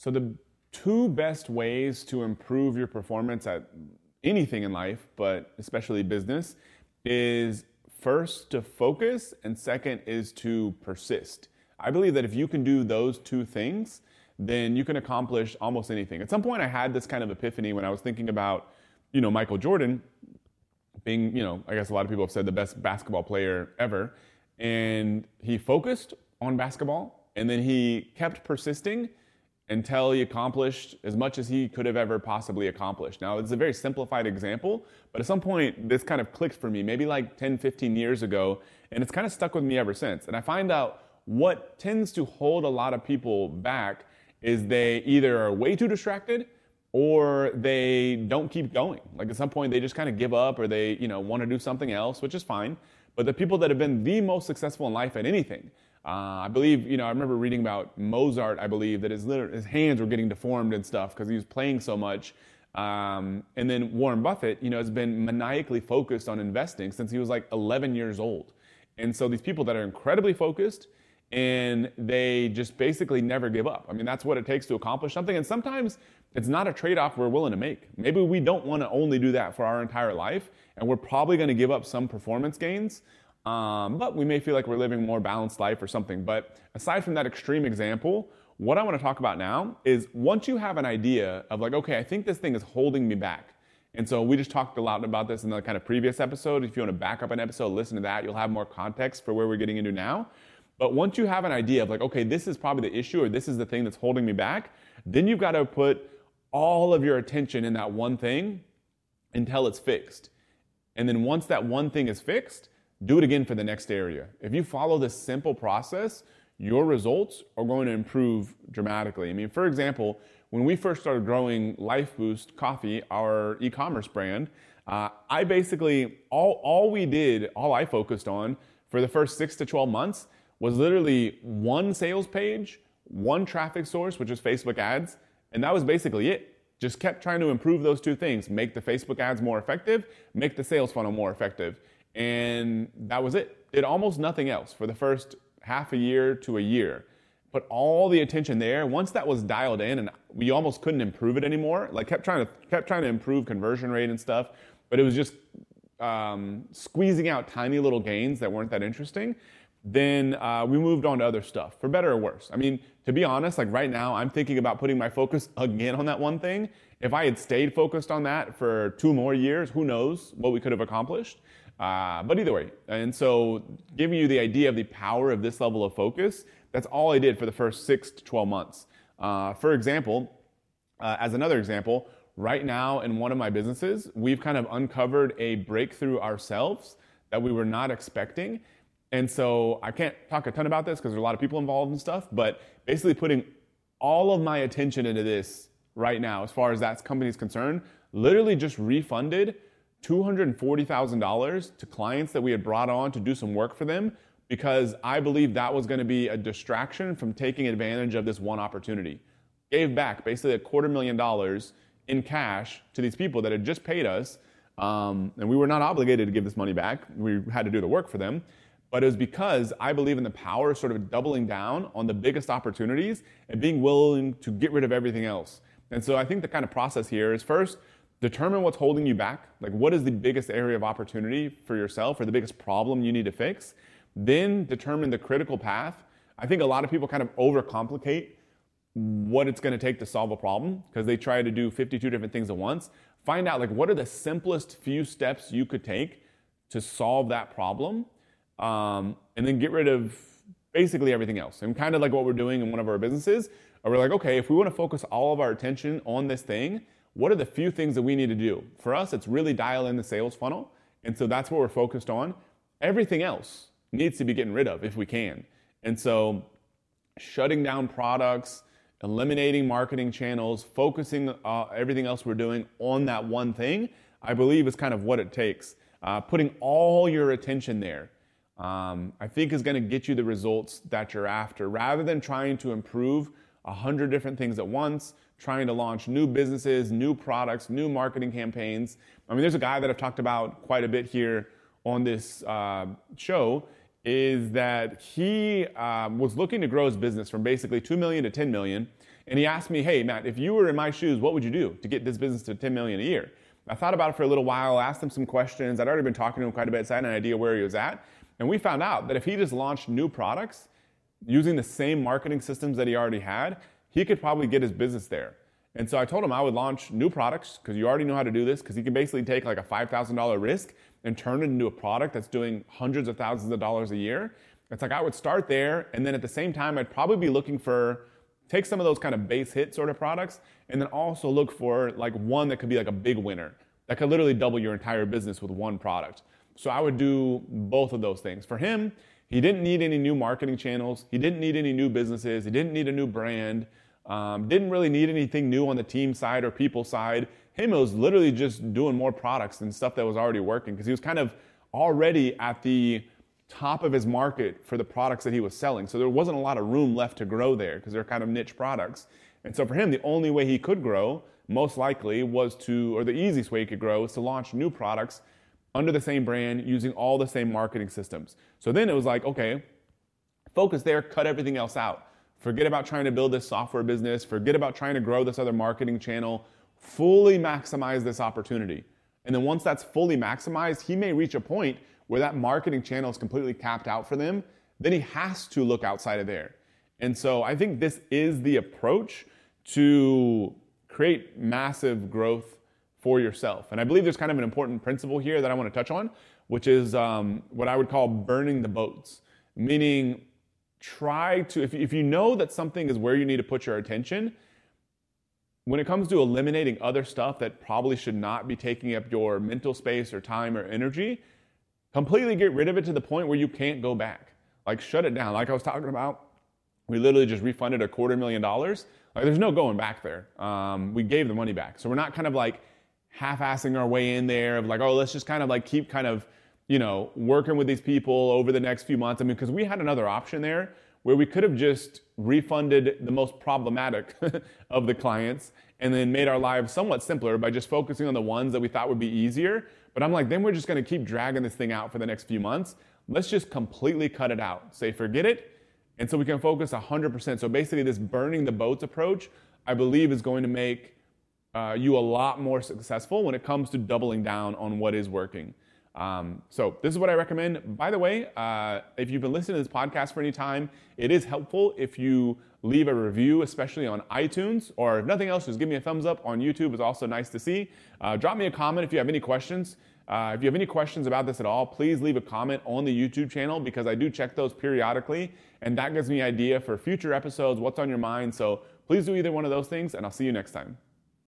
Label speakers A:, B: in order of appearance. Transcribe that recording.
A: So, the two best ways to improve your performance at anything in life, but especially business, is first to focus, and second is to persist. I believe that if you can do those two things, then you can accomplish almost anything. At some point, I had this kind of epiphany when I was thinking about, you know, Michael Jordan being, you know, I guess a lot of people have said the best basketball player ever. And he focused on basketball and then he kept persisting until he accomplished as much as he could have ever possibly accomplished. Now, it's a very simplified example, but at some point, this kind of clicked for me, maybe like 10, 15 years ago, and it's kind of stuck with me ever since. And I find out what tends to hold a lot of people back is they either are way too distracted or they don't keep going. Like at some point, they just kind of give up or they, you know, want to do something else, which is fine. But the people that have been the most successful in life at anything, uh, I believe, you know, I remember reading about Mozart, I believe, that his, his hands were getting deformed and stuff because he was playing so much. Um, and then Warren Buffett, you know, has been maniacally focused on investing since he was like 11 years old. And so these people that are incredibly focused and they just basically never give up. I mean, that's what it takes to accomplish something. And sometimes it's not a trade off we're willing to make. Maybe we don't want to only do that for our entire life, and we're probably going to give up some performance gains um, but we may feel like we're living a more balanced life or something. But aside from that extreme example, what I want to talk about now is once you have an idea of like, okay, I think this thing is holding me back. And so we just talked a lot about this in the kind of previous episode. If you want to back up an episode, listen to that. You'll have more context for where we're getting into now. But once you have an idea of like, okay, this is probably the issue or this is the thing that's holding me back, then you've got to put all of your attention in that one thing until it's fixed. And then once that one thing is fixed, do it again for the next area. If you follow this simple process, your results are going to improve dramatically. I mean, for example, when we first started growing Lifeboost Coffee, our e commerce brand, uh, I basically, all, all we did, all I focused on for the first six to 12 months was literally one sales page, one traffic source, which is Facebook ads, and that was basically it. Just kept trying to improve those two things make the Facebook ads more effective, make the sales funnel more effective. And that was it. Did almost nothing else for the first half a year to a year. Put all the attention there. Once that was dialed in, and we almost couldn't improve it anymore. Like kept trying to kept trying to improve conversion rate and stuff, but it was just um, squeezing out tiny little gains that weren't that interesting. Then uh, we moved on to other stuff, for better or worse. I mean, to be honest, like right now, I'm thinking about putting my focus again on that one thing. If I had stayed focused on that for two more years, who knows what we could have accomplished. Uh, but either way, and so giving you the idea of the power of this level of focus, that's all I did for the first six to 12 months. Uh, for example, uh, as another example, right now in one of my businesses, we've kind of uncovered a breakthrough ourselves that we were not expecting. And so I can't talk a ton about this because there's a lot of people involved and stuff, but basically putting all of my attention into this right now, as far as that company is concerned, literally just refunded $240,000 to clients that we had brought on to do some work for them because I believed that was going to be a distraction from taking advantage of this one opportunity. Gave back basically a quarter million dollars in cash to these people that had just paid us, um, and we were not obligated to give this money back. We had to do the work for them. But it was because I believe in the power of sort of doubling down on the biggest opportunities and being willing to get rid of everything else. And so I think the kind of process here is first, determine what's holding you back. Like, what is the biggest area of opportunity for yourself or the biggest problem you need to fix? Then determine the critical path. I think a lot of people kind of overcomplicate what it's going to take to solve a problem because they try to do 52 different things at once. Find out like what are the simplest few steps you could take to solve that problem, um, and then get rid of basically everything else. And kind of like what we're doing in one of our businesses, we're like, okay, if we want to focus all of our attention on this thing, what are the few things that we need to do? For us, it's really dial in the sales funnel. And so that's what we're focused on. Everything else needs to be getting rid of if we can. And so shutting down products, eliminating marketing channels, focusing uh, everything else we're doing on that one thing, I believe is kind of what it takes. Uh, putting all your attention there, um, I think is going to get you the results that you're after rather than trying to improve a hundred different things at once, trying to launch new businesses, new products, new marketing campaigns. I mean, there's a guy that I've talked about quite a bit here on this uh, show. Is that he um, was looking to grow his business from basically 2 million to 10 million. And he asked me, hey, Matt, if you were in my shoes, what would you do to get this business to 10 million a year? I thought about it for a little while, asked him some questions. I'd already been talking to him quite a bit, so I had an idea where he was at. And we found out that if he just launched new products using the same marketing systems that he already had, he could probably get his business there. And so I told him I would launch new products because you already know how to do this because he can basically take like a $5,000 risk and turn it into a product that's doing hundreds of thousands of dollars a year. It's like I would start there and then at the same time I'd probably be looking for take some of those kind of base hit sort of products and then also look for like one that could be like a big winner that could literally double your entire business with one product. So I would do both of those things. For him, he didn't need any new marketing channels. He didn't need any new businesses. He didn't need a new brand. Um, didn't really need anything new on the team side or people side. Him, was literally just doing more products and stuff that was already working because he was kind of already at the top of his market for the products that he was selling. So there wasn't a lot of room left to grow there because they're kind of niche products. And so for him, the only way he could grow, most likely, was to, or the easiest way he could grow, is to launch new products under the same brand using all the same marketing systems. So then it was like, okay, focus there, cut everything else out. Forget about trying to build this software business, forget about trying to grow this other marketing channel, fully maximize this opportunity. And then once that's fully maximized, he may reach a point where that marketing channel is completely capped out for them. Then he has to look outside of there. And so I think this is the approach to create massive growth for yourself. And I believe there's kind of an important principle here that I want to touch on, which is um, what I would call burning the boats, meaning try to, if, if you know that something is where you need to put your attention, when it comes to eliminating other stuff that probably should not be taking up your mental space or time or energy, completely get rid of it to the point where you can't go back. Like shut it down. Like I was talking about, we literally just refunded a quarter million dollars. Like there's no going back there. Um, we gave the money back. So we're not kind of like half-assing our way in there of like, oh, let's just kind of like keep kind of, you know, working with these people over the next few months. I mean, because we had another option there where we could have just refunded the most problematic of the clients and then made our lives somewhat simpler by just focusing on the ones that we thought would be easier. But I'm like, then we're just gonna keep dragging this thing out for the next few months. Let's just completely cut it out. Say, forget it. And so we can focus 100%. So basically, this burning the boats approach, I believe, is going to make uh, you a lot more successful when it comes to doubling down on what is working. Um, so this is what I recommend. By the way, uh, if you've been listening to this podcast for any time, it is helpful if you leave a review, especially on iTunes, or if nothing else, just give me a thumbs up on YouTube. It's also nice to see. Uh, drop me a comment if you have any questions. Uh, if you have any questions about this at all, please leave a comment on the YouTube channel because I do check those periodically, and that gives me idea for future episodes, what's on your mind. So please do either one of those things, and I'll see you next time.